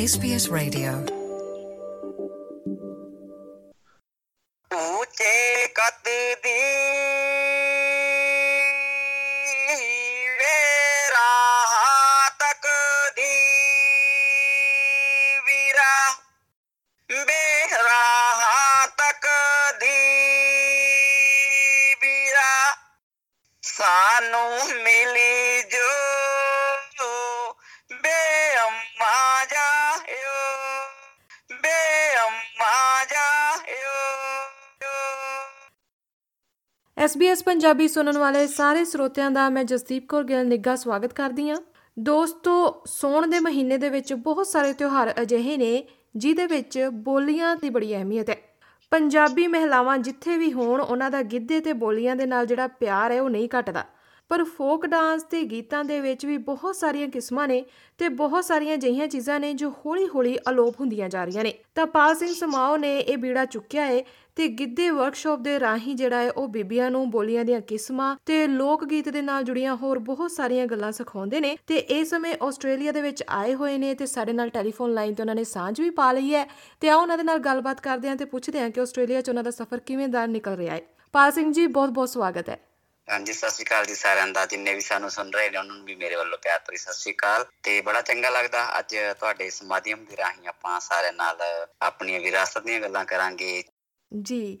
SBS Radio. ਉੱਚੇ ਕੱਦ ਦੀ vera ਤੱਕ ਦੀ ਵੀਰਾ ਬੇਰਾ ਤੱਕ ਦੀ ਵੀਰਾ ਸਾਨੂੰ ਮਿਲੀ ਜੋ SBS ਪੰਜਾਬੀ ਸੁਣਨ ਵਾਲੇ ਸਾਰੇ ਸਰੋਤਿਆਂ ਦਾ ਮੈਂ ਜਸਦੀਪ ਕੌਰ ਗਿੱਲ ਨਿੱਘਾ ਸਵਾਗਤ ਕਰਦੀ ਹਾਂ। ਦੋਸਤੋ, ਸੌਣ ਦੇ ਮਹੀਨੇ ਦੇ ਵਿੱਚ ਬਹੁਤ ਸਾਰੇ ਤਿਉਹਾਰ ਅਜਿਹੇ ਨੇ ਜਿਦੇ ਵਿੱਚ ਬੋਲੀਆਂ ਦੀ ਬੜੀ ਅਹਿਮੀਅਤ ਹੈ। ਪੰਜਾਬੀ ਮਹਿਲਾਵਾਂ ਜਿੱਥੇ ਵੀ ਹੋਣ, ਉਹਨਾਂ ਦਾ ਗਿੱਧੇ ਤੇ ਬੋਲੀਆਂ ਦੇ ਨਾਲ ਜਿਹੜਾ ਪਿਆਰ ਹੈ, ਉਹ ਨਹੀਂ ਘਟਦਾ। ਪਰ ਫੋਕ ਡਾਂਸ ਤੇ ਗੀਤਾਂ ਦੇ ਵਿੱਚ ਵੀ ਬਹੁਤ ਸਾਰੀਆਂ ਕਿਸਮਾਂ ਨੇ ਤੇ ਬਹੁਤ ਸਾਰੀਆਂ ਅਜਿਹੀਆਂ ਚੀਜ਼ਾਂ ਨੇ ਜੋ ਹੌਲੀ-ਹੌਲੀ ਅਲੋਪ ਹੁੰਦੀਆਂ ਜਾ ਰਹੀਆਂ ਨੇ। ਤਾਂ ਪਾਲ ਸਿੰਘ ਸਮਾਓ ਨੇ ਇਹ ਬੀੜਾ ਚੁੱਕਿਆ ਹੈ ਤੇ ਗਿੱਧੇ ਵਰਕਸ਼ਾਪ ਦੇ ਰਾਹੀਂ ਜਿਹੜਾ ਹੈ ਉਹ ਬੀਬੀਆਂ ਨੂੰ ਬੋਲੀਆਂ ਦੀਆਂ ਕਿਸਮਾਂ ਤੇ ਲੋਕ ਗੀਤ ਦੇ ਨਾਲ ਜੁੜੀਆਂ ਹੋਰ ਬਹੁਤ ਸਾਰੀਆਂ ਗੱਲਾਂ ਸਿਖਾਉਂਦੇ ਨੇ ਤੇ ਇਸ ਸਮੇਂ ਆਸਟ੍ਰੇਲੀਆ ਦੇ ਵਿੱਚ ਆਏ ਹੋਏ ਨੇ ਤੇ ਸਾਡੇ ਨਾਲ ਟੈਲੀਫੋਨ ਲਾਈਨ ਤੇ ਉਹਨਾਂ ਨੇ ਸਾਂਝ ਵੀ ਪਾ ਲਈ ਹੈ। ਤੇ ਆਓ ਉਹਨਾਂ ਦੇ ਨਾਲ ਗੱਲਬਾਤ ਕਰਦੇ ਹਾਂ ਤੇ ਪੁੱਛਦੇ ਹਾਂ ਕਿ ਆਸਟ੍ਰੇਲੀਆ 'ਚ ਉਹਨਾਂ ਦਾ ਸਫ਼ਰ ਕਿਵੇਂ ਦਾ ਨਿਕਲ ਰਿਹਾ ਹੈ ਪਾਲ ਸਿੰਘ ਜੀ, ਬਹੁਤ-ਬਹੁਤ ਸਵਾਗਤ ਹੈ। ਹਾਂਜੀ ਸਤਿ ਸ਼੍ਰੀ ਅਕਾਲ ਜੀ ਸਾਰਿਆਂ ਦਾ ਜਿੰਨੇ ਵੀ ਸਾਨੂੰ ਸੁਣ ਰਹੇ ਨੇ ਉਹਨਾਂ ਨੂੰ ਵੀ ਮੇਰੇ ਵੱਲੋਂ ਪਿਆਰ ਭਰੀ ਸਤਿ ਸ਼੍ਰੀ ਅਕਾਲ। ਤੇ ਬੜਾ ਚੰਗਾ ਲੱਗਦਾ ਅੱਜ ਤੁਹਾਡੇ ਇਸ ਮਾਧਿਅਮ ਦੇ ਰਾਹੀਂ ਆਪਾਂ ਸਾਰਿਆਂ ਨਾਲ ਆਪਣੀਆਂ ਵਿਰਾਸਤ ਦੀਆਂ ਗੱਲਾਂ ਕਰਾਂਗੇ। ਜੀ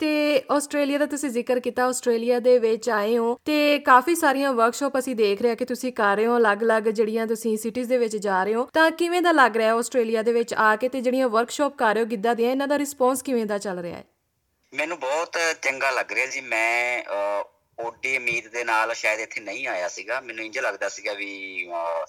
ਤੇ ਆਸਟ੍ਰੇਲੀਆ ਦਾ ਤੁਸੀਂ ਜ਼ਿਕਰ ਕੀਤਾ ਆਸਟ੍ਰੇਲੀਆ ਦੇ ਵਿੱਚ ਆਏ ਹੋ ਤੇ ਕਾਫੀ ਸਾਰੀਆਂ ਵਰਕਸ਼ਾਪ ਅਸੀਂ ਦੇਖ ਰਹੇ ਹਾਂ ਕਿ ਤੁਸੀਂ ਕਰ ਰਹੇ ਹੋ ਅਲੱਗ-ਅਲੱਗ ਜਿਹੜੀਆਂ ਤੁਸੀਂ ਸਿਟੀਜ਼ ਦੇ ਵਿੱਚ ਜਾ ਰਹੇ ਹੋ ਤਾਂ ਕਿਵੇਂ ਦਾ ਲੱਗ ਰਿਹਾ ਆਸਟ੍ਰੇਲੀਆ ਦੇ ਵਿੱਚ ਆ ਕੇ ਤੇ ਜਿਹੜੀਆਂ ਵਰਕਸ਼ਾਪ ਕਰ ਰਹੇ ਹੋ ਗਿੱਧਾ ਦੀਆਂ ਇਹਨਾਂ ਦਾ ਰਿਸਪੌਂਸ ਕਿਵੇਂ ਦਾ ਚੱਲ ਰਿਹਾ ਹੈ? ਮੈਨੂੰ ਬਹੁਤ ਚੰਗਾ ਲੱਗ ਰਿਹਾ ਜੀ ਮੈਂ ਓਡੀ ਉਮੀਦ ਦੇ ਨਾਲ ਸ਼ਾਇਦ ਇੱਥੇ ਨਹੀਂ ਆਇਆ ਸੀਗਾ। ਮੈਨੂੰ ਇੰਜ ਲੱਗਦਾ ਸੀਗਾ ਵੀ ਅਹ,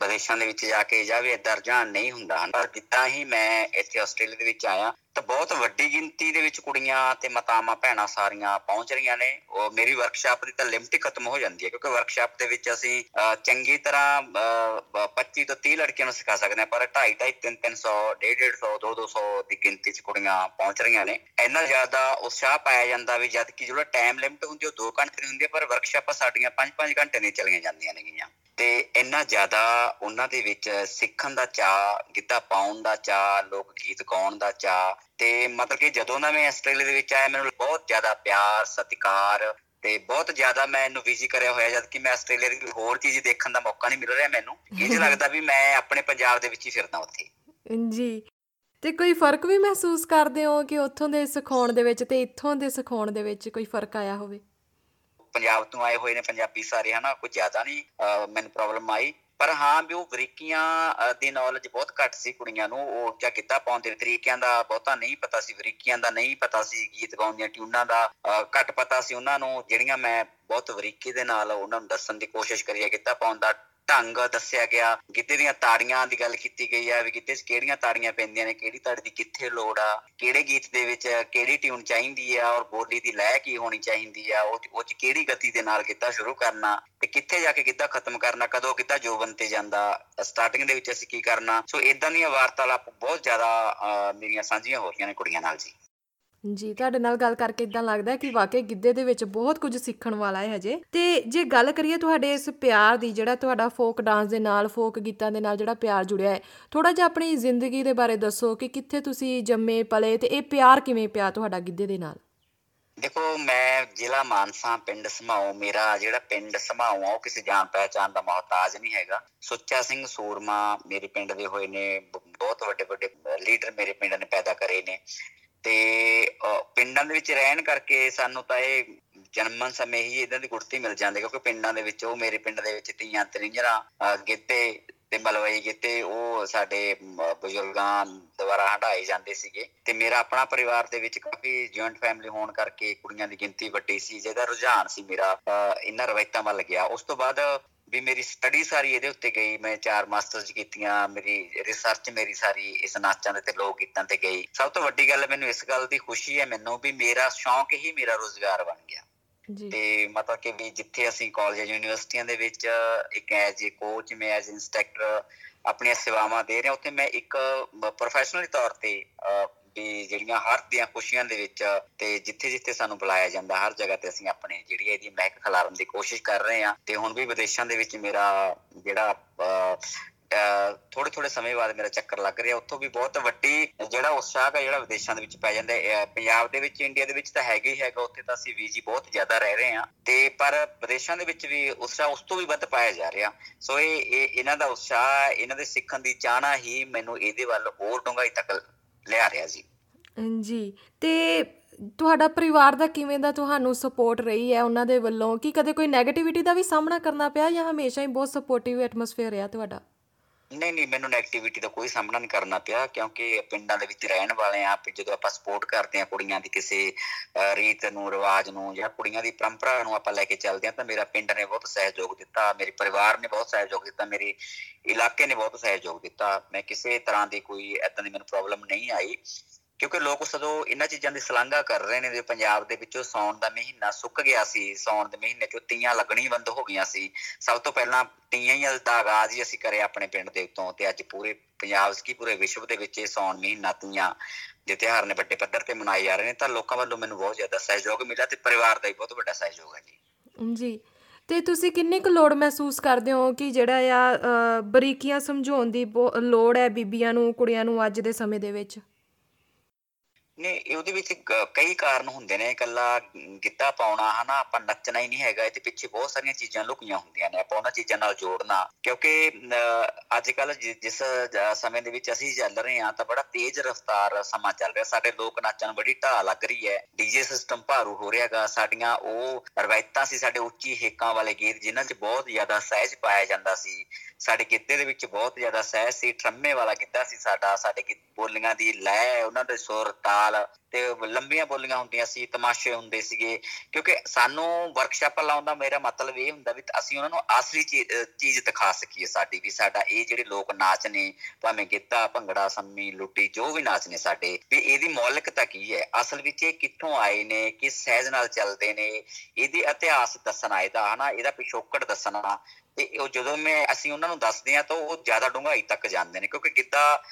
ਵਿਦੇਸ਼ਾਂ ਦੇ ਵਿੱਚ ਜਾ ਕੇ ਜਾਂ ਵੀ ਇਦਾਂ ਰੁਝਾਨ ਨਹੀਂ ਹੁੰਦਾ ਹਨ। ਪਰ ਜਿੱਦਾਂ ਹੀ ਮੈਂ ਇੱਥੇ ਆਸਟ੍ਰੇਲੀਆ ਦੇ ਵਿੱਚ ਆਇਆ ਤਾਂ ਬਹੁਤ ਵੱਡੀ ਗਿਣਤੀ ਦੇ ਵਿੱਚ ਕੁੜੀਆਂ ਤੇ ਮਾਤਾਵਾਂ ਭੈਣਾਂ ਸਾਰੀਆਂ ਪਹੁੰਚ ਰਹੀਆਂ ਨੇ। ਉਹ ਮੇਰੀ ਵਰਕਸ਼ਾਪ ਦੀ ਤਾਂ ਲਿਮਟ ਹੀ ਖਤਮ ਹੋ ਜਾਂਦੀ ਹੈ ਕਿਉਂਕਿ ਵਰਕਸ਼ਾਪ ਦੇ ਵਿੱਚ ਅਸੀਂ ਅਹ, ਚੰਗੀ ਤਰ੍ਹਾਂ ਅਹ, ਬ- 25 ਤੋਂ 30 ਲੜਕੀਆਂ ਨੂੰ ਸਿਖਾ ਸਕਦੇ ਹਾਂ ਪਰ 2.5 2.5 3 300 1.5 150 2 200 ਦੀ ਗਿਣਤੀ 'ਚ ਕੁੜੀਆਂ ਪਹੁੰਚ ਰਹੀਆਂ ਨੇ। ਇੰਨਾ ਜ਼ਿਆਦਾ ਉਤਸ਼ਾਹ ਪਾਇਆ ਜਾਂਦਾ ਵੀ ਜਦ ਕਿ ਜਿਹੜਾ ਟਾਈਮ ਲਿਮਟ ਹੁੰਦੀ ਉਹ 2 ਘੰਟੇ ਦੀ ਹੁੰਦੀ ਹੈ ਪਰ ਵਰਕਸ਼ਾਪਾਂ ਸਾਡੀਆਂ 5-5 ਘੰਟੇ ਨਹੀਂ ਚਲੀਆਂ ਜਾਂਦੀਆਂ ਨੇਗੀਆਂ। ਤੇ ਇੰਨਾ ਜ਼ਿਆਦਾ ਉਹਨਾਂ ਦੇ ਵਿੱਚ ਸਿੱਖਣ ਦਾ ਚਾਹ ਗਿੱਧਾ ਪਾਉਣ ਦਾ ਚਾਹ ਲੋਕ ਗੀਤ ਗਾਉਣ ਦਾ ਚਾਹ ਤੇ ਮਤਲਬ ਕਿ ਜਦੋਂ ਦਾ ਮੈਂ ਆਸਟ੍ਰੇਲੀਆ ਦੇ ਵਿੱਚ ਆਇਆ ਮੈਨੂੰ ਬਹੁਤ ਜ਼ਿਆਦਾ ਪਿਆਰ ਸਤਿਕਾਰ ਤੇ ਬਹੁਤ ਜ਼ਿਆਦਾ ਮੈਂ ਇਹਨੂੰ ਵਿਜ਼ੀ ਕਰਿਆ ਹੋਇਆ ਜਦ ਕਿ ਮੈਂ ਆਸਟ੍ਰੇਲੀਆ ਦੀ ਹੋਰ ਚੀਜ਼ ਦੇਖਣ ਦਾ ਮੌਕਾ ਨਹੀਂ ਮਿਲ ਰਿਹਾ ਮੈਨੂੰ। ਇੰਜ ਲੱਗਦਾ ਵੀ ਮੈਂ ਆਪਣੇ ਪੰਜਾਬ ਦੇ ਵਿੱਚ ਹੀ ਫਿਰਦਾ ਉੱਥੇ। ਜੀ। ਤੇ ਕੋਈ ਫ਼ਰਕ ਵੀ ਮਹਿਸੂਸ ਕਰਦੇ ਹੋ ਕਿ ਉੱਥੋਂ ਦੇ ਸਿਖਾਉਣ ਦੇ ਵਿੱਚ ਤੇ ਇੱਥੋਂ ਦੇ ਸਿਖਾਉਣ ਦੇ ਵਿੱਚ ਕੋਈ ਫ਼ਰਕ ਆਇਆ ਹੋਵੇ? ਪੰਜਾਬ ਤੋਂ ਆਏ ਹੋਏ ਨੇ ਪੰਜਾਬੀ ਸਾਰੇ ਹਨਾ? ਕੋਈ ਜ਼ਿਆਦਾ ਨਹੀਂ ਮੈਨੂੰ ਪ੍ਰੋਬਲਮ ਆਈ। ਪਰ ਹਾਂ ਵੀ ਉਹ ਬਰੀਕੀਆਂ ਅਹ, ਦੀ ਨੌਲੇਜ ਬਹੁਤ ਘੱਟ ਸੀ ਕੁੜੀਆਂ ਨੂੰ ਉਹ ਜਾਂ ਕਿੱਦਾਂ ਪਾਉਂਦੇ ਨੇ ਤਰੀਕਿਆਂ ਦਾ ਬਹੁਤਾ ਨਹੀਂ ਪਤਾ ਸੀ ਬਰੀਕੀਆਂ ਦਾ ਨਹੀਂ ਪਤਾ ਸੀ ਗੀਤ ਗਾਉਣ ਦੀਆਂ ਟਿਊਨਾਂ ਦਾ ਅਹ, ਘੱਟ ਪਤਾ ਸੀ ਉਹਨਾਂ ਨੂੰ ਜਿਹੜੀਆਂ ਮੈਂ ਬਹੁਤ ਬਰੀਕੀ ਦੇ ਨਾਲ ਉਹਨਾਂ ਨੂੰ ਦੱਸਣ ਦੀ ਕੋਸ਼ਿਸ਼ ਕਰੀ ਹੈ ਕਿੱਦਾਂ ਪਾਉਣ ਦਾ ਢੰਗ ਦੱਸਿਆ ਗਿਆ ਗਿੱਧੇ ਦੀਆਂ ਤਾੜੀਆਂ ਦੀ ਗੱਲ ਕੀਤੀ ਗਈ ਹੈ ਵੀ ਗਿੱਧੇ 'ਚ ਕਿਹੜੀਆਂ ਤਾੜੀਆਂ ਪੈਂਦੀਆਂ ਨੇ ਕਿਹੜੀ ਤਾੜੀ ਦੀ ਕਿੱਥੇ ਲੋੜ ਆ ਕਿਹੜੇ ਗੀਤ ਦੇ ਵਿੱਚ ਕਿਹੜੀ ਟਿਊਨ ਚਾਹੀਦੀ ਆ ਔਰ ਬੋਲੀ ਦੀ ਲੈਅ ਕੀ ਹੋਣੀ ਚਾਹੀਦੀ ਆ ਉਹ 'ਚ- ਉਹ 'ਚ ਕਿਹੜੀ ਗਤੀ ਦੇ ਨਾਲ ਗਿੱਧਾ ਸ਼ੁਰੂ ਕਰਨਾ ਤੇ ਕਿੱਥੇ ਜਾ ਕੇ ਗਿੱਧਾ ਖਤਮ ਕਰਨਾ ਕਦੋਂ ਗਿੱਧਾ ਜੋਬਨ ਤੇ ਜਾਂਦਾ ਸਟਾਰਟਿੰਗ ਦੇ ਵਿੱਚ ਅਸੀਂ ਕੀ ਕਰਨਾ ਸੋ ਇਦਾਂ ਦੀਆਂ ਵਾਰਤਾਲਾਪ ਬਹੁਤ ਜ਼ਿਆਦਾ ਅਹ, ਮੇਰੀਆਂ ਸਾਂਝੀਆਂ ਹੋ ਰਹੀਆਂ ਨੇ ਕੁੜੀਆਂ ਨਾਲ ਜੀ। ਜੀ, ਤੁਹਾਡੇ ਨਾਲ ਗੱਲ ਕਰਕੇ ਇਦਾਂ ਲੱਗਦਾ ਹੈ ਕਿ ਵਾਕਈ ਗਿੱਧੇ ਦੇ ਵਿੱਚ ਬਹੁਤ ਕੁਝ ਸਿੱਖਣ ਵਾਲਾ ਹੈ ਹਜੇ। ਤੇ ਜੇ ਗੱਲ ਕਰੀਏ ਤੁਹਾਡੇ ਇਸ ਪਿਆਰ ਦੀ, ਜਿਹੜਾ ਤੁਹਾਡਾ ਫੋਕ ਡਾਂਸ ਦੇ ਨਾਲ ਫੋਕ ਗੀਤਾਂ ਦੇ ਨਾਲ ਜਿਹੜਾ ਪਿਆਰ ਜੁੜਿਆ ਹੈ ਥੋੜਾ ਜਿਹਾ ਆਪਣੀ ਜ਼ਿੰਦਗੀ ਦੇ ਬਾਰੇ ਦੱਸੋ ਕਿ ਕਿੱਥੇ ਤੁਸੀਂ ਜੰਮੇ, ਪਲੇ ਤੇ ਇਹ ਪਿਆਰ ਕਿਵੇਂ ਪਿਆ ਤੁਹਾਡਾ ਗਿੱਧੇ ਦੇ ਨਾਲ? ਦੇਖੋ, ਮੈਂ ਜ਼ਿਲ੍ਹਾ ਮਾਨਸਾ, ਪਿੰਡ ਸਮਾਓ ਮੇਰਾ ਜਿਹੜਾ ਪਿੰਡ ਸਮਾਓ ਆ, ਉਹ ਕਿਸੇ ਜਾਣ ਪਹਿਚਾਣ ਦਾ ਮੁਹਤਾਜ ਨਹੀਂ ਹੈਗਾ। ਸੁੱਚਾ ਸਿੰਘ ਸੂਰਮਾ ਮੇਰੇ ਪਿੰਡ ਦੇ ਹੋਏ ਨੇ, ਬ- ਬਹੁਤ ਵੱਡੇ ਵੱਡੇ ਲੀਡਰ ਮੇਰੇ ਪਿੰਡ ਨੇ ਪੈਦਾ ਕਰੇ ਨੇ। ਤੇ ਅਹ, ਪਿੰਡਾਂ ਦੇ ਵਿੱਚ ਰਹਿਣ ਕਰਕੇ ਸਾਨੂੰ ਤਾਂ ਇਹ ਜਨਮਨ ਸਮੇਂ ਹੀ ਇਦਾਂ ਦੀ ਗੁੜਤੀ ਮਿਲ ਜਾਂਦੀ ਕਿਉਂਕਿ ਪਿੰਡਾਂ ਦੇ ਵਿੱਚ ਉਹ ਮੇਰੇ ਪਿੰਡ ਦੇ ਵਿੱਚ ਤੀਆਂ ਤਰਿੰਜਰਾਂ ਅਹ, ਗਿੱਧੇ ਤੇ ਮਲਵਈ ਗਿੱਧੇ ਉਹ ਸਾਡੇ ਮ, ਬਜ਼ੁਰਗਾਂ ਦੁਆਰਾ ਹਟਾਏ ਜਾਂਦੇ ਸੀਗੇ। ਤੇ ਮੇਰਾ ਆਪਣਾ ਪਰਿਵਾਰ ਦੇ ਵਿੱਚ ਕਾਫੀ ਜੁਆਇੰਟ ਫੈਮਿਲੀ ਹੋਣ ਕਰਕੇ ਕੁੜੀਆਂ ਦੀ ਗਿਣਤੀ ਵੱਡੀ ਸੀ ਜਿਹਦਾ ਰੁਝਾਨ ਸੀ ਮੇਰਾ ਅਹ, ਇਹਨਾਂ ਰਵਾਇਤਾਂ ਵੱਲ ਗਿਆ। ਉਸ ਤੋਂ ਬਾਅਦ ਵੀ ਮੇਰੀ ਸਟੱਡੀ ਸਾਰੀ ਇਹਦੇ ਉੱਤੇ ਗਈ ਮੈਂ ਚਾਰ ਮਾਸਟਰਸ ਕੀਤੀਆਂ ਮੇਰੀ ਰਿਸਰਚ ਮੇਰੀ ਸਾਰੀ ਇਸ ਨਾਚਾਂ ਦੇ ਤੇ ਲੋਕ ਗੀਤਾਂ ਤੇ ਗਈ ਸਭ ਤੋਂ ਵੱਡੀ ਗੱਲ ਮੈਨੂੰ ਇਸ ਗੱਲ ਦੀ ਖੁਸ਼ੀ ਹੈ ਮੈਨੂੰ ਵੀ ਮੇਰਾ ਸ਼ੌਂਕ ਹੀ ਮੇਰਾ ਰੋਜ਼ਗਾਰ ਬਣ ਗਿਆ। ਜੀ। ਤੇ ਮਤਲਬ ਕਿ ਵੀ ਜਿੱਥੇ ਅਸੀਂ ਕਾਲਜ ਯੂਨੀਵਰਸਿਟੀਆਂ ਦੇ ਵਿੱਚ ਇੱਕ ਐਜ਼ ਏ ਕੋਚ ਮੈਂ ਐਜ਼ ਇੰਸਟ੍ਰਕਟਰ ਆਪਣੀਆਂ ਸੇਵਾਵਾਂ ਦੇ ਰਿਹਾ ਉੱਥੇ ਮੈਂ ਇੱਕ ਪ੍ਰੋਫੈਸ਼ਨਲੀ ਤੌਰ ਤੇ ਵੀ ਜਿਹੜੀਆਂ ਹਰ ਦੀਆਂ ਖੁਸ਼ੀਆਂ ਦੇ ਵਿੱਚ ਤੇ ਜਿੱਥੇ ਜਿੱਥੇ ਸਾਨੂੰ ਬੁਲਾਇਆ ਜਾਂਦਾ ਹਰ ਜਗ੍ਹਾ ਤੇ ਅਸੀਂ ਆਪਣੇ ਜਿਹੜੀ ਇਹਦੀ ਮਹਿਕ ਖਿਲਾਰਨ ਦੀ ਕੋਸ਼ਿਸ਼ ਕਰ ਰਹੇ ਹਾਂ। ਤੇ ਹੁਣ ਵੀ ਵਿਦੇਸ਼ਾਂ ਦੇ ਵਿੱਚ ਮੇਰਾ ਜਿਹੜਾ ਅਹ, ਥੋੜੇ ਥੋੜੇ ਸਮੇਂ ਬਾਅਦ ਮੇਰਾ ਚੱਕਰ ਲੱਗ ਰਿਹਾ। ਉੱਥੋਂ ਵੀ ਬਹੁਤ ਵੱਡੀ ਜਿਹੜਾ ਉਤਸ਼ਾਹ ਹੈ ਜਿਹੜਾ ਵਿਦੇਸ਼ਾਂ ਦੇ ਵਿੱਚ ਪੈ ਜਾਂਦਾ ਹੈ। ਪੰਜਾਬ ਦੇ ਵਿੱਚ ਇੰਡੀਆ ਦੇ ਵਿੱਚ ਤਾਂ ਹੈਗਾ ਹੀ ਹੈਗਾ। ਉੱਥੇ ਤਾਂ ਅਸੀਂ ਵੀਜੀ ਬਹੁਤ ਜ਼ਿਆਦਾ ਰਹਿ ਰਹੇ ਹਾਂ। ਤੇ ਪਰ ਵਿਦੇਸ਼ਾਂ ਦੇ ਵਿੱਚ ਵੀ ਉਤਸ਼ਾਹ ਉਸ ਤੋਂ ਵੀ ਵੱਧ ਪਾਇਆ ਜਾ ਰਿਹਾ। ਸੋ ਇਹ ਇਹਨਾਂ ਦਾ ਉਤਸ਼ਾਹ ਇਹਨਾਂ ਦੇ ਸਿੱਖਣ ਦੀ ਚਾਹਨਾ ਹੀ ਮੈਨੂੰ ਇਹਦੇ ਵੱਲ ਹੋਰ ਡੂੰਘਾਈ ਤੱਕ ਲਿਆ ਰਿਹਾ ਜੀ ਜੀ ਤੇ ਤੁਹਾਡਾ ਪਰਿਵਾਰ ਦਾ ਕਿਵੇਂ ਦਾ ਤੁਹਾਨੂੰ ਸਪੋਰਟ ਰਹੀ ਹੈ ਉਹਨਾਂ ਦੇ ਵੱਲੋਂ? ਕੀ ਕਦੇ ਕੋਈ 네ਗੇਟਿਵਿਟੀ ਦਾ ਵੀ ਸਾਹਮਣਾ ਕਰਨਾ ਪਿਆ ਜਾਂ ਹਮੇਸ਼ਾ ਹੀ ਬਹੁਤ ਸਪੋਰਟਿਵ ਐਟਮੋਸਫੇਅਰ ਰਿਹਾ ਤੁਹਾਡਾ? ਨਹੀਂ ਨਹੀਂ, ਮੈਨੂੰ 네ਗੇਟਿਵਿਟੀ ਦਾ ਕੋਈ ਸਾਹਮਣਾ ਨਹੀਂ ਕਰਨਾ ਪਿਆ, ਕਿਉਂਕਿ ਪਿੰਡਾਂ ਦੇ ਵਿੱਚ ਰਹਿਣ ਵਾਲੇ ਆ ਜਦੋਂ ਆਪਾਂ ਸਪੋਰਟ ਕਰਦੇ ਆ ਕੁੜੀਆਂ ਦੀ ਕਿਸੇ ਰੀਤ ਨੂੰ, ਰਿਵਾਜ ਨੂੰ ਜਾਂ ਕੁੜੀਆਂ ਦੀ ਪਰੰਪਰਾ ਨੂੰ ਆਪਾਂ ਲੈ ਕੇ ਚੱਲਦੇ ਆ ਤਾਂ ਮੇਰਾ ਪਿੰਡ ਨੇ ਬਹੁਤ ਸਹਿਯੋਗ ਦਿੱਤਾ, ਮੇਰੇ ਪਰਿਵਾਰ ਨੇ ਬਹੁਤ ਸਹਿਯੋਗ ਦਿੱਤਾ, ਮੇਰੇ ਇਲਾਕੇ ਨੇ ਬਹੁਤ ਸਹਿਯੋਗ ਦਿੱਤਾ। ਮੈਂ ਕਿਸੇ ਤਰ੍ਹਾਂ ਦੀ ਕੋਈ ਐਦਾਂ ਦੀ ਮੈਨੂੰ ਪ੍ਰੋਬਲਮ ਨਹੀਂ ਆਈ। ਕਿਉਂਕਿ ਲੋਕ ਸਦੋਂ ਇਹਨਾਂ ਚੀਜ਼ਾਂ ਦੀ ਸਲਾਂਘਾ ਕਰ ਰਹੇ ਨੇ ਜੇ ਪੰਜਾਬ ਦੇ ਵਿੱਚੋਂ ਸੌਣ ਦਾ ਮਹੀਨਾ ਸੁੱਕ ਗਿਆ ਸੀ ਸੌਣ ਦੇ ਮਹੀਨੇ ਚੋਂ ਤੀਆਂ ਲੱਗਣੀ ਬੰਦ ਹੋ ਗਈਆਂ ਸੀ। ਸਭ ਤੋਂ ਪਹਿਲਾਂ ਤੀਆਂ ਹੀ ਦਾ ਆਗਾਜ਼ ਹੀ ਅਸੀਂ ਕਰਿਆ ਆਪਣੇ ਪਿੰਡ ਦੇ ਉੱਤੋਂ ਤੇ ਅੱਜ ਪੂਰੇ ਪੰਜਾਬ ਕੀ ਪੂਰੇ ਵਿਸ਼ਵ ਦੇ ਵਿੱਚ ਇਹ ਸੌਣ ਮਹੀਨਾ ਤੀਆਂ ਦੇ ਤਿਹਾਰ ਨੇ ਵੱਡੇ ਪੱਧਰ ਤੇ ਮਨਾਏ ਜਾ ਰਹੇ ਨੇ ਤਾਂ ਲੋਕਾਂ ਵੱਲੋਂ ਮੈਨੂੰ ਬਹੁਤ ਜ਼ਿਆਦਾ ਸਹਿਯੋਗ ਮਿਲਿਆ ਤੇ ਪਰਿਵਾਰ ਦਾ ਵੀ ਬਹੁਤ ਵੱਡਾ ਸਹਿਯੋਗ ਹੈ ਜੀ। ਜੀ, ਤੇ ਤੁਸੀਂ ਕਿੰਨੀ ਕੁ ਲੋੜ ਮਹਿਸੂਸ ਕਰਦੇ ਹੋ ਕਿ ਜਿਹੜਾ ਆ ਬਰੀਕੀਆਂ ਸਮਝਾਉਣ ਦੀ ਲੋੜ ਹੈ ਬੀਬੀਆਂ ਨੂੰ, ਕੁੜੀਆਂ ਨੂੰ ਅੱਜ ਦੇ ਸਮੇਂ ਦੇ ਵਿੱਚ? ਨਹੀਂ, ਉਹਦੇ ਵਿੱਚ ਕਈ ਕਾਰਨ ਹੁੰਦੇ ਨੇ, ਇਕੱਲਾ ਗਿੱਧਾ ਪਾਉਣਾ, ਹਨਾ, ਆਪਾਂ ਨੱਚਣਾ ਹੀ ਨਹੀਂ ਹੈਗਾ, ਇਹਦੇ ਪਿੱਛੇ ਬਹੁਤ ਸਾਰੀਆਂ ਚੀਜ਼ਾਂ ਲੁਕੀਆਂ ਹੁੰਦੀਆਂ ਨੇ, ਆਪਾਂ ਉਹਨਾਂ ਚੀਜ਼ਾਂ ਨਾਲ ਜੋੜਨਾ, ਕਿਉਂਕਿ ਅੱਜ ਕੱਲ ਜਿਸ ਸਮੇਂ ਦੇ ਵਿੱਚ ਅਸੀਂ ਚੱਲ ਰਹੇ ਹਾਂ, ਤਾਂ ਬੜਾ ਤੇਜ਼ ਰਫ਼ਤਾਰ ਸਮਾਂ ਚੱਲ ਰਿਹਾ, ਸਾਡੇ ਲੋਕ ਨਾਚਾਂ ਨੂੰ ਬੜੀ ਢਾਹ ਲੱਗ ਰਹੀ ਹੈ ਡੀਜੇ ਸਿਸਟਮ ਭਾਰੂ ਹੋ ਰਿਹਾਗਾ ਸਾਡੀਆਂ ਉਹ ਰਵਾਇਤਾਂ ਸੀ, ਸਾਡੇ ਉੱਚੀ ਹੇਕਾਂ ਵਾਲੇ ਗੀਤ, ਜਿਨ੍ਹਾਂ 'ਚ ਬਹੁਤ ਜ਼ਿਆਦਾ ਸਹਿਜ ਪਾਇਆ ਜਾਂਦਾ ਸੀ, ਸਾਡੇ ਗਿੱਧੇ ਦੇ ਵਿੱਚ ਬਹੁਤ ਜ਼ਿਆਦਾ ਸਹਿਜ ਸੀ, ਠਰਮੇ ਵਾਲਾ ਗਿੱਧਾ ਸੀ ਸਾਡਾ, ਸਾਡੇ ਬੋਲੀਆਂ ਦੀ ਲੈ, ਉਹਨਾਂ ਦੇ ਸੁਰ ਤਾਲ ਤੇ ਲੰਬੀਆਂ ਬੋਲੀਆਂ ਹੁੰਦੀਆਂ ਸੀ, ਤਮਾਸ਼ੇ ਹੁੰਦੇ ਸੀਗੇ। ਕਿਉਂਕਿ ਸਾਨੂੰ ਵਰਕਸ਼ਾਪ ਲਾਉਣ ਦਾ ਮੇਰਾ ਮਤਲਬ ਇਹ ਹੁੰਦਾ ਵੀ ਅਸੀਂ ਉਹਨਾਂ ਨੂੰ ਅਸਲੀ ਚੀਜ਼ ਦਿਖਾ ਸਕੀਏ ਸਾਡੀ ਵੀ, ਸਾਡਾ ਇਹ ਜਿਹੜੇ ਲੋਕ ਨਾਚ ਨੇ, ਭਾਵੇਂ ਗਿੱਧਾ, ਭੰਗੜਾ, ਸੰਮੀ, ਲੁੱਟੀ, ਜੋ ਵੀ ਨਾਚ ਨੇ ਸਾਡੇ, ਵੀ ਇਹਦੀ ਮੌਲਿਕਤਾ ਕੀ ਹੈ? ਅਸਲ ਵਿੱਚ ਇਹ ਕਿੱਥੋਂ ਆਏ ਨੇ, ਕਿਸ ਸਹਿਜ ਨਾਲ ਚੱਲਦੇ ਨੇ, ਇਹਦੀ ਇਤਿਹਾਸ ਦੱਸਣਾ, ਇਹਦਾ ਹਨਾ, ਇਹਦਾ ਪਿਛੋਕੜ ਦੱਸਣਾ, ਤੇ ਉਹ ਜਦੋਂ ਮੈਂ, ਅਸੀਂ ਉਹਨਾਂ ਨੂੰ ਦੱਸਦੇ ਆ ਤਾਂ ਉਹ ਜ਼ਿਆਦਾ ਡੂੰਘਾਈ ਤੱਕ ਜਾਂਦੇ ਨੇ, ਕਿਉਂਕਿ ਗਿੱਧਾ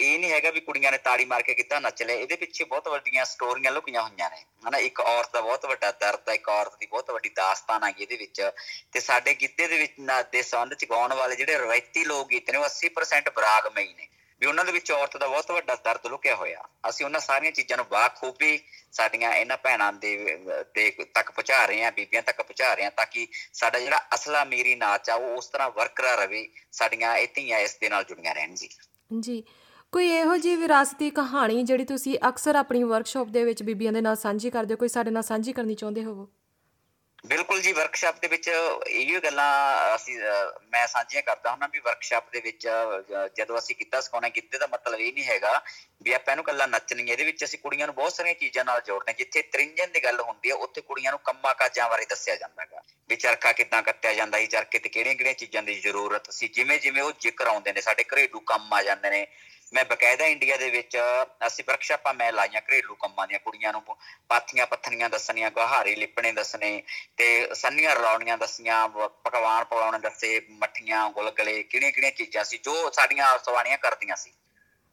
ਇਹ ਨਹੀਂ ਹੈਗਾ ਵੀ ਕੁੜੀਆਂ ਨੇ ਤਾੜੀ ਮਾਰ ਕੇ ਗਿੱਧਾ ਨੱਚ ਲਿਆ। ਇਹਦੇ ਪਿੱਛੇ ਬਹੁਤ ਵੱਡੀਆਂ ਸਟੋਰੀਆਂ ਲੁਕੀਆਂ ਹੋਈਆਂ ਨੇ। ਹਨਾ, ਇੱਕ ਔਰਤ ਦਾ ਬਹੁਤ ਵੱਡਾ ਦਰਦ ਹੈ, ਇੱਕ ਔਰਤ ਦੀ ਬਹੁਤ ਵੱਡੀ ਦਾਸਤਾਨ ਹੈ ਇਹਦੇ ਵਿੱਚ। ਤੇ ਸਾਡੇ ਗਿੱਧੇ ਦੇ ਵਿੱਚ ਦੇ ਸੰਬੰਧ ਚ ਗਾਉਣ ਵਾਲੇ ਜਿਹੜੇ ਰਵਾਇਤੀ ਲੋਕ ਗੀਤ ਨੇ, ਉਹ 80% ਬਰਾਗਮਈ ਨੇ। ਵੀ ਉਹਨਾਂ ਦੇ ਵਿੱਚ ਔਰਤ ਦਾ ਬਹੁਤ ਵੱਡਾ ਦਰਦ ਲੁਕਿਆ ਹੋਇਆ। ਅਸੀਂ ਉਹਨਾਂ ਸਾਰੀਆਂ ਚੀਜ਼ਾਂ ਨੂੰ ਬਾਖੂਬੀ ਸਾਡੀਆਂ ਇਹਨਾਂ ਭੈਣਾਂ ਦੇ ਦੇ ਤੱਕ ਪਹੁੰਚਾ ਰਹੇ ਆ ਬੀਬੀਆਂ ਤੱਕ ਪਹੁੰਚਾ ਰਹੇ ਆ ਤਾਂ ਕਿ ਸਾਡਾ ਜਿਹੜਾ ਅਸਲਾ ਮੇਰੀ ਨਾਚ ਆ, ਉਹ ਉਸ ਤਰ੍ਹਾਂ ਵਰਕਰਾ ਰਵੇ, ਸਾਡੀਆਂ ਇਹ ਧੀਆਂ ਇਸ ਦੇ ਨਾਲ ਜੁੜੀਆਂ ਰਹਿਣ ਜੀ। ਜੀ। ਕੋਈ ਇਹੋ ਜੀ ਵਿਰਾਸਤੀ ਕਹਾਣੀ ਜਿਹੜੀ ਤੁਸੀਂ ਅਕਸਰ ਆਪਣੀ ਵਰਕਸ਼ਾਪ ਦੇ ਵਿੱਚ ਬੀਬੀਆਂ ਦੇ ਨਾਲ ਸਾਂਝੀ ਕਰਦੇ ਹੋ, ਕੋਈ ਸਾਡੇ ਨਾਲ ਸਾਂਝੀ ਕਰਨੀ ਚਾਹੁੰਦੇ ਹੋਵੋ? ਬਿਲਕੁਲ ਜੀ ਵਰਕਸ਼ਾਪ ਦੇ ਵਿੱਚ ਇਹੋ ਗੱਲਾਂ ਅਸੀਂ ਮੈਂ ਸਾਂਝੀਆਂ ਕਰਦਾ ਹਾਂ ਵੀ ਵਰਕਸ਼ਾਪ ਦੇ ਵਿੱਚ ਜਦੋਂ ਅਸੀਂ ਕਿੱਤਾ ਸਿਖਾਉਣਾ ਕਿੱਤੇ ਦਾ ਮਤਲਬ ਇਹ ਨਹੀਂ ਹੈਗਾ ਵੀ ਆਪਾਂ ਇਹਨੂੰ ਕੱਲਾ ਨੱਚਣੀ ਇਹਦੇ ਵਿੱਚ ਅਸੀਂ ਕੁੜੀਆਂ ਨੂੰ ਬਹੁਤ ਸਾਰੀਆਂ ਚੀਜ਼ਾਂ ਨਾਲ ਜੋੜਦੇ ਜਿੱਥੇ ਤ੍ਰਿੰਜਨ ਦੀ ਗੱਲ ਹੁੰਦੀ ਹੈ, ਉੱਥੇ ਕੁੜੀਆਂ ਨੂੰ ਕੰਮਾਂ ਕਾਜਾਂ ਬਾਰੇ ਦੱਸਿਆ ਜਾਂਦਾ ਹੈਗਾ। ਵੀ ਚਰਖਾ ਕਿੱਦਾਂ ਕੱਤਿਆ ਜਾਂਦਾ ਹੈ ਚਰਖੇ ਤੇ ਕਿਹੜੀਆਂ-ਕਿਹੜੀਆਂ ਚੀਜ਼ਾਂ ਦੀ ਜ਼ਰੂਰਤ ਸੀ। ਜਿਵੇਂ ਜਿਵੇਂ ਉਹ ਜ਼ਿਕਰ ਆਉਂਦੇ ਨੇ, ਸਾਡੇ ਘਰੇਲੂ ਕੰਮ ਆ ਜਾਂਦੇ ਨੇ। ਮੈਂ ਬਕਾਇਦਾ ਇੰਡੀਆ ਦੇ ਵਿੱਚ ਅਸੀਂ ਵਰਕਸ਼ਾਪਾਂ ਮੈਂ ਲਾਈਆਂ, ਘਰੇਲੂ ਕੰਮਾਂ ਦੀਆਂ, ਕੁੜੀਆਂ ਨੂੰ ਪਾਥੀਆਂ ਪੱਥਣੀਆਂ ਦੱਸਣੀਆਂ, ਗਹਾਰੇ ਲਿਪਣੇ ਦੱਸਣੇ ਤੇ ਸੰਨੀਆਂ ਰਲਾਉਣੀਆਂ ਦੱਸੀਆਂ, ਪਕਵਾਨ ਪਕਾਉਣੇ ਦੱਸੇ, ਮੱਠੀਆਂ, ਗੁਲਗਲੇ, ਕਿਹੜੀਆਂ ਕਿਹੜੀਆਂ ਚੀਜ਼ਾਂ ਸੀ, ਜੋ ਸਾਡੀਆਂ ਸਵਾਣੀਆਂ ਕਰਦੀਆਂ ਸੀ।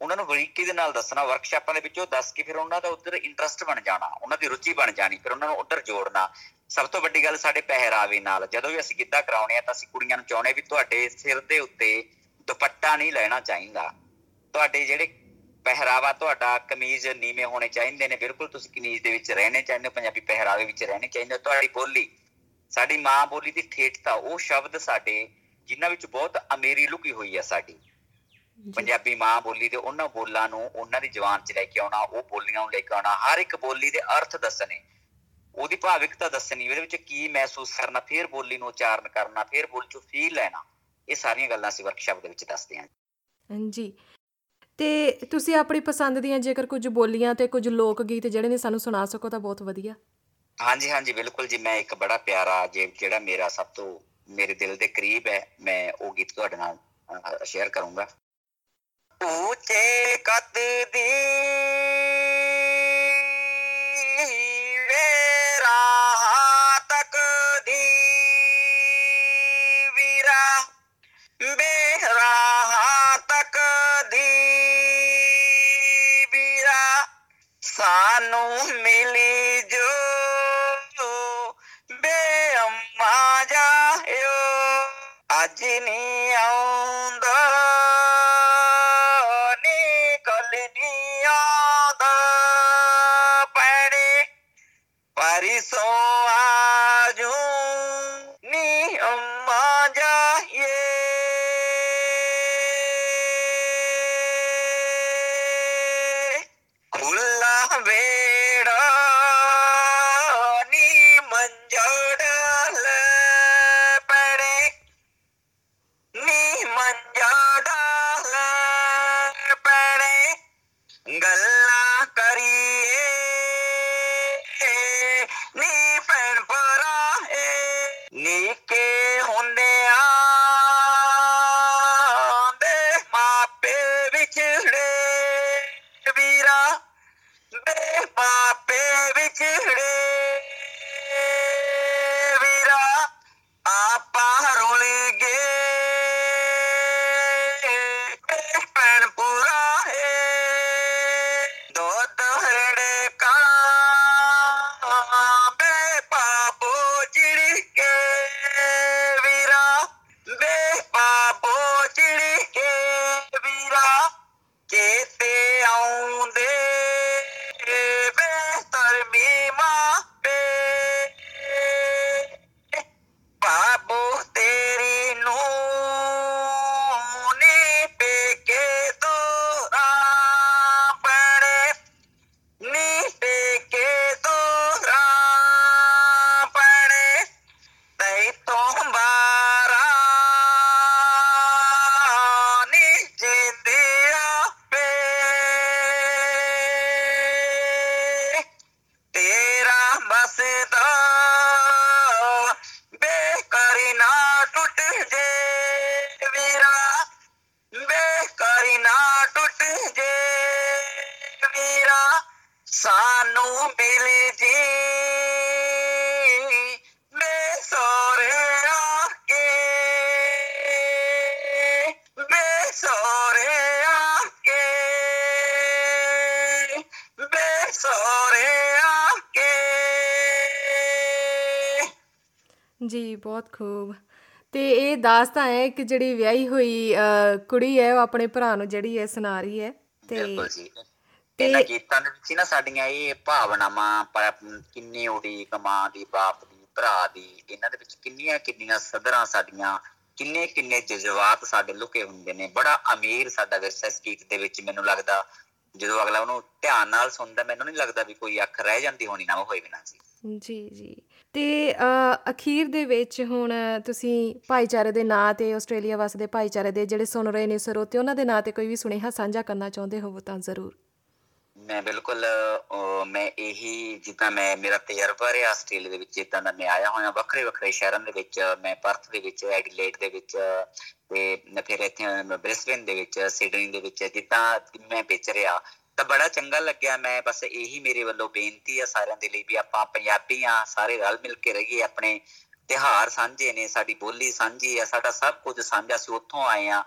ਉਹਨਾਂ ਨੂੰ ਬਰੀਕੀ ਦੇ ਨਾਲ ਦੱਸਣਾ ਵਰਕਸ਼ਾਪਾਂ ਦੇ ਵਿੱਚ ਉਹ ਦੱਸ ਕੇ ਫਿਰ ਉਹਨਾਂ ਦਾ ਉਧਰ ਇੰਟਰਸਟ ਬਣ ਜਾਣਾ, ਉਹਨਾਂ ਦੀ ਰੁਚੀ ਬਣ ਜਾਣੀ, ਫਿਰ ਉਹਨਾਂ ਨੂੰ ਉਧਰ ਜੋੜਨਾ। ਸਭ ਤੋਂ ਵੱਡੀ ਗੱਲ ਸਾਡੇ ਪਹਿਰਾਵੇ ਨਾਲ, ਜਦੋਂ ਵੀ ਅਸੀਂ ਗਿੱਧਾ ਕਰਾਉਣੇ ਆ ਤਾਂ ਅਸੀਂ ਕੁੜੀਆਂ ਨੂੰ ਚਾਹੁੰਦੇ ਵੀ ਤੁਹਾਡੇ ਸਿਰ ਦੇ ਉੱਤੇ ਦੁਪੱਟਾ ਨਹੀਂ ਲੈਣਾ ਚਾਹੀਦਾ। ਤੁਹਾਡੇ ਜਿਹੜੇ ਪਹਿਰਾਵਾ ਤੁਹਾਡਾ ਕਮੀਜ਼ ਨੀਵੇਂ ਹੋਣੇ ਚਾਹੀਦੇ ਨੇ ਬਿਲਕੁਲ ਤੁਸੀਂ ਕਮੀਜ਼ ਦੇ ਵਿੱਚ ਰਹਿਣੇ ਚਾਹੀਦੇ ਹੋ ਪੰਜਾਬੀ ਪਹਿਰਾਵੇ ਵਿੱਚ ਰਹਿਣੇ ਚਾਹੀਦੇ ਤੁਹਾਡੀ ਬੋਲੀ ਸਾਡੀ ਮਾਂ ਬੋਲੀ ਦੀ ਠੇਠਤਾ ਉਹ ਸ਼ਬਦ ਸਾਡੇ ਜਿਨ੍ਹਾਂ ਵਿੱਚ ਬਹੁਤ ਅਮੀਰੀ ਲੁਕੀ ਹੋਈ ਹੈ ਸਾਡੀ। ਪੰਜਾਬੀ ਮਾਂ ਬੋਲੀ ਦੇ ਉਹਨਾਂ ਬੋਲਾਂ ਨੂੰ ਉਹਨਾਂ ਦੀ ਜ਼ੁਬਾਨ 'ਚ ਲੈ ਕੇ ਆਉਣਾ ਉਹ ਬੋਲੀਆਂ ਨੂੰ ਲੈ ਕੇ ਆਉਣਾ ਹਰ ਇੱਕ ਬੋਲੀ ਦੇ ਅਰਥ ਦੱਸਣੇ। ਉਹਦੀ ਭਾਵਿਕਤਾ ਦੱਸਣੀ ਉਹਦੇ ਵਿੱਚ ਕੀ ਮਹਿਸੂਸ ਕਰਨਾ ਫਿਰ ਬੋਲੀ ਨੂੰ ਉਚਾਰਨ ਕਰਨਾ ਫਿਰ ਬੋਲ 'ਚੋਂ ਫੀਲ ਲੈਣਾ ਇਹ ਸਾਰੀਆਂ ਗੱਲਾਂ ਅਸੀਂ ਵਰਕਸ਼ਾਪ ਦੇ ਵਿੱਚ ਦੱਸਦੇ ਹਾਂ। ਜੀ ਤੇ ਤੁਸੀਂ ਆਪਣੀ ਪਸੰਦ ਦੀਆਂ ਜੇਕਰ ਕੁਝ ਬੋਲੀਆਂ ਤੇ ਕੁਝ ਲੋਕ ਗੀਤ ਜਿਹੜੇ ਨੇ ਸਾਨੂੰ ਸੁਣਾ ਸਕੋ ਤਾਂ ਬਹੁਤ ਵਧੀਆ। ਹਾਂਜੀ ਹਾਂਜੀ ਬਿਲਕੁਲ ਜੀ ਮੈਂ ਇੱਕ ਬੜਾ ਪਿਆਰਾ ਜੇ ਜਿਹੜਾ ਮੇਰਾ ਸਭ ਤੋਂ ਮੇਰੇ ਦਿਲ ਦੇ ਕਰੀਬ ਹੈ ਮੈਂ ਉਹ ਗੀਤ ਤੁਹਾਡੇ ਨਾਲ ਸ਼ੇਅਰ ਕਰੂੰਗਾ। ਉੱਚੇ ਕੱਦ ਦੀ ਅੱਜ ਨਹੀਂ ਆਉਂਦਾ ਜੀ ਬਹੁਤ ਖੂਬ। ਤੇ ਇਹ ਦਾਸਤਾਂ ਹੈ ਕਿ ਜਿਹੜੀ ਵਿਆਹੀ ਹੋਈ ਕੁੜੀ ਹੈ ਉਹ ਆਪਣੇ ਭਰਾ ਨੂੰ ਜਿਹੜੀ ਹੈ ਸੁਣਾ ਰਹੀ ਹੈ। ਤੇ ਇਹਨਾਂ ਗੀਤਾਂ ਦੇ ਵਿੱਚ ਨਾ ਸਾਡੀਆਂ ਇਹ ਭਾਵਨਾਵਾਂ ਕਿੰਨੀ ਉਡੀਕ ਮਾਂ ਦੀ ਬਾਪ ਦੀ ਭਰਾ ਦੀ ਇਹਨਾਂ ਦੇ ਵਿੱਚ ਕਿੰਨੀਆਂ ਕਿੰਨੀਆਂ ਸਦਰਾਂ ਸਾਡੀਆਂ ਕਿੰਨੇ ਕਿੰਨੇ ਜਜ਼ਬਾਤ ਸਾਡੇ ਲੁਕੇ ਹੁੰਦੇ ਨੇ। ਬੜਾ ਅਮੀਰ ਸਾਡਾ ਵਿਰਸਾ ਇਸ ਗੀਤ ਦੇ ਵਿੱਚ ਮੈਨੂੰ ਲੱਗਦਾ। ਜਦੋਂ ਅਗਲਾ ਉਹਨੂੰ ਧਿਆਨ ਨਾਲ ਸੁਣਦਾ, ਮੈਨੂੰ ਨਹੀਂ ਲੱਗਦਾ ਵੀ ਕੋਈ ਅੱਖ ਰਹਿ ਜਾਂਦੀ ਹੋਣੀ ਨਾ ਉਹ ਹੋਏ ਬਿਨਾਂ ਸੀ। ਜੀ ਜੀ। ਤੇ ਅਖੀਰ ਦੇ ਵਿੱਚ ਹੁਣ ਤੁਸੀਂ ਭਾਈਚਾਰੇ ਦੇ ਨਾਂ ਤੇ ਆਸਟ੍ਰੇਲੀਆ ਵਸਦੇ ਭਾਈਚਾਰੇ ਦੇ ਜਿਹੜੇ ਸੁਣ ਰਹੇ ਨੇ ਸਰੋਤੇ ਉਹਨਾਂ ਦੇ ਨਾਂ ਤੇ ਕੋਈ ਵੀ ਸੁਨੇਹਾ ਸਾਂਝਾ ਕਰਨਾ ਚਾਹੁੰਦੇ ਹੋਵੋ ਤਾਂ ਜ਼ਰੂਰ। ਮੈਂ ਬਿਲਕੁਲ ਮੈਂ ਇਹੀ ਜਿੱਦਾਂ ਮੈਂ, ਮੇਰਾ ਤਜਰਬਾ ਰਿਹਾ ਆਸਟ੍ਰੇਲੀਆ ਦੇ ਵਿੱਚ, ਜਿੱਦਾਂ ਦਾ ਮੈਂ ਆਇਆ ਹੋਇਆ ਵੱਖਰੇ ਵੱਖਰੇ ਸ਼ਹਿਰਾਂ ਦੇ ਵਿੱਚ, ਮੈਂ ਪਰਥ ਦੇ ਵਿੱਚ, ਐਡੀਲੇਡ ਦੇ ਵਿੱਚ, ਤੇ ਫਿਰ ਇੱਥੇ ਬ੍ਰਿਸਬਨ ਦੇ ਵਿੱਚ, ਸਿਡਨੀ ਦੇ ਵਿੱਚ, ਜਿੱਦਾਂ ਮੈਂ ਵਿਚ ਰਿਹਾ, ਤਾਂ ਬੜਾ ਚੰਗਾ ਲੱਗਿਆ ਮੈਂ, ਬਸ ਇਹੀ ਮੇਰੇ ਵੱਲੋਂ ਬੇਨਤੀ ਆ ਸਾਰਿਆਂ ਦੇ ਲਈ ਵੀ ਆਪਾਂ ਪੰਜਾਬੀ ਆ, ਸਾਰੇ ਰਲ ਮਿਲ ਕੇ ਰਹੀਏ, ਆਪਣੇ ਤਿਹਾਰ ਸਾਂਝੇ ਨੇ, ਸਾਡੀ ਬੋਲੀ ਸਾਂਝੀ ਆ, ਸਾਡਾ ਸਭ ਕੁਝ ਸਾਂਝਾ ਸੀ ਉੱਥੋਂ ਆਏ ਆ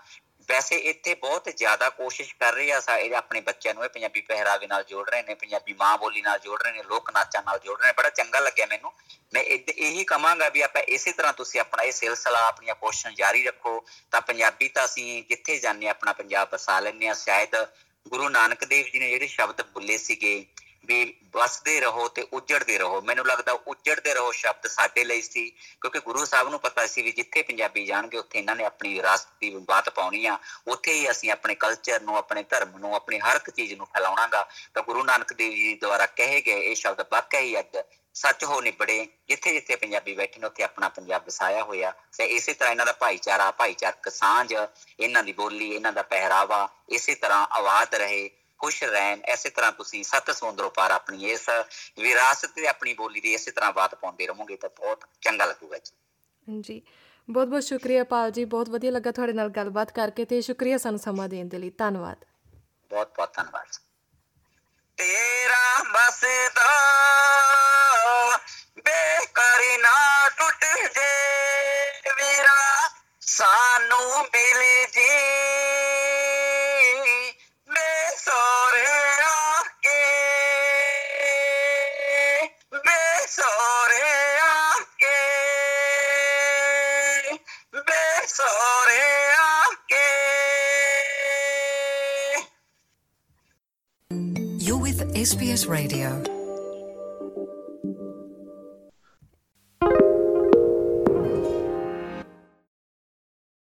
ਵੈਸੇ ਇੱਥੇ ਬਹੁਤ ਜ਼ਿਆਦਾ ਕੋਸ਼ਿਸ਼ ਕਰ ਰਹੇ ਆ ਸਾਰੇ ਆਪਣੇ ਬੱਚਿਆਂ ਨੂੰ ਇਹ ਪੰਜਾਬੀ ਪਹਿਰਾਵੇ ਨਾਲ ਜੋੜ ਰਹੇ ਨੇ, ਪੰਜਾਬੀ ਮਾਂ ਬੋਲੀ ਨਾਲ ਜੋੜ ਰਹੇ ਨੇ, ਲੋਕ ਨਾਚਾਂ ਨਾਲ ਜੋੜ ਰਹੇ ਨੇ। ਬੜਾ ਚੰਗਾ ਲੱਗਿਆ ਮੈਨੂੰ। ਮੈਂ ਇਹੀ ਕਹਾਂਗਾ ਵੀ ਆਪਾਂ ਇਸੇ ਤਰ੍ਹਾਂ ਤੁਸੀਂ ਆਪਣਾ ਇਹ ਸਿਲਸਿਲਾ, ਆਪਣੀਆਂ ਕੋਸ਼ਿਸ਼ਾਂ ਜਾਰੀ ਰੱਖੋ। ਤਾਂ ਪੰਜਾਬੀ ਤਾਂ ਅਸੀਂ ਜਿੱਥੇ ਜਾਂਦੇ ਆਪਣਾ ਪੰਜਾਬ ਵਸਾ ਲੈਂਦੇ ਆ ਸ਼ਾਇਦ ਗੁਰੂ ਨਾਨਕ ਦੇਵ ਜੀ ਨੇ ਜਿਹੜੇ ਸ਼ਬਦ ਬੁੱਲੇ ਸੀਗੇ ਵੀ ਵਸਦੇ ਰਹੋ ਤੇ ਉੱਜੜਦੇ ਰਹੋ। ਮੈਨੂੰ ਲੱਗਦਾ ਉੱਜੜਦੇ ਰਹੋ ਸ਼ਬਦ ਸਾਡੇ ਲਈ ਸੀ, ਕਿਉਂਕਿ ਗੁਰੂ ਸਾਹਿਬ ਨੂੰ ਪਤਾ ਸੀ ਵੀ ਜਿੱਥੇ ਪੰਜਾਬੀ ਜਾਣਗੇ, ਉੱਥੇ ਇਹਨਾਂ ਨੇ ਆਪਣੀ ਵਿਰਾਸਤ ਦੀ ਬਾਤ ਪਾਉਣੀ ਆ। ਉੱਥੇ ਹੀ ਅਸੀਂ ਆਪਣੇ ਕਲਚਰ ਨੂੰ, ਆਪਣੇ ਧਰਮ ਨੂੰ, ਆਪਣੀ ਹਰ ਇੱਕ ਚੀਜ਼ ਨੂੰ ਫੈਲਾਉਣਾਗਾ। ਤਾਂ ਗੁਰੂ ਨਾਨਕ ਦੇਵ ਜੀ ਦੁਆਰਾ ਕਹੇ ਗਏ ਇਹ ਸ਼ਬਦ ਵਾਕਿਆ ਹੀ ਅੱਜ ਸੱਚ ਹੋ ਨਿਬੜੇ। ਜਿੱਥੇ ਜਿੱਥੇ ਪੰਜਾਬੀ ਬੈਠੇ ਨੇ, ਉੱਥੇ ਆਪਣਾ ਪੰਜਾਬ ਵਸਾਇਆ ਹੋਇਆ। ਤੇ ਇਸੇ ਤਰ੍ਹਾਂ ਇਹਨਾਂ ਦਾ ਭਾਈਚਾਰਾ, ਭਾਈਚਾਰਕ ਸਾਂਝ, ਇਹਨਾਂ ਦੀ ਬੋਲੀ, ਇਹਨਾਂ ਦਾ ਪਹਿਰਾਵਾ, ਇਸੇ ਤਰ੍ਹਾਂ ਆਵਾਜ਼ ਰਹੇ। ਖੁਸ਼ ਰਹਿਣ ਐਸੇ ਤਰ੍ਹਾਂ ਤੁਸੀਂ ਸੱਤ ਸਮੁੰਦਰੋਂ ਪਾਰ ਆਪਣੀ ਇਸ ਵਿਰਾਸਤ ਤੇ ਆਪਣੀ ਬੋਲੀ ਦੀ ਇਸੇ ਤਰ੍ਹਾਂ ਬਾਤ ਪਾਉਂਦੇ ਰਹੋਗੇ ਤਾਂ ਬਹੁਤ ਚੰਗਾ ਲੱਗੂਗਾ ਜੀ। ਜੀ ਬਹੁਤ ਬਹੁਤ ਸ਼ੁਕਰੀਆ ਪਾਲ ਜੀ ਬਹੁਤ ਵਧੀਆ ਲੱਗਾ ਤੁਹਾਡੇ ਨਾਲ ਗੱਲਬਾਤ ਕਰਕੇ ਤੇ ਸ਼ੁਕਰੀਆ ਸਾਨੂੰ ਸਮਾਂ ਦੇਣ ਦੇ ਲਈ। ਧੰਨਵਾਦ। ਬਹੁਤ ਬਹੁਤ ਧੰਨਵਾਦ ਤੇਰਾ ਬਸਦਾ ਬੇਕਰੀ ਨਾ ਟੁੱਟ ਜੇ ਵੀਰਾ ਸਾਨੂੰ ਮਿਲ ਜੀ। SBS Radio.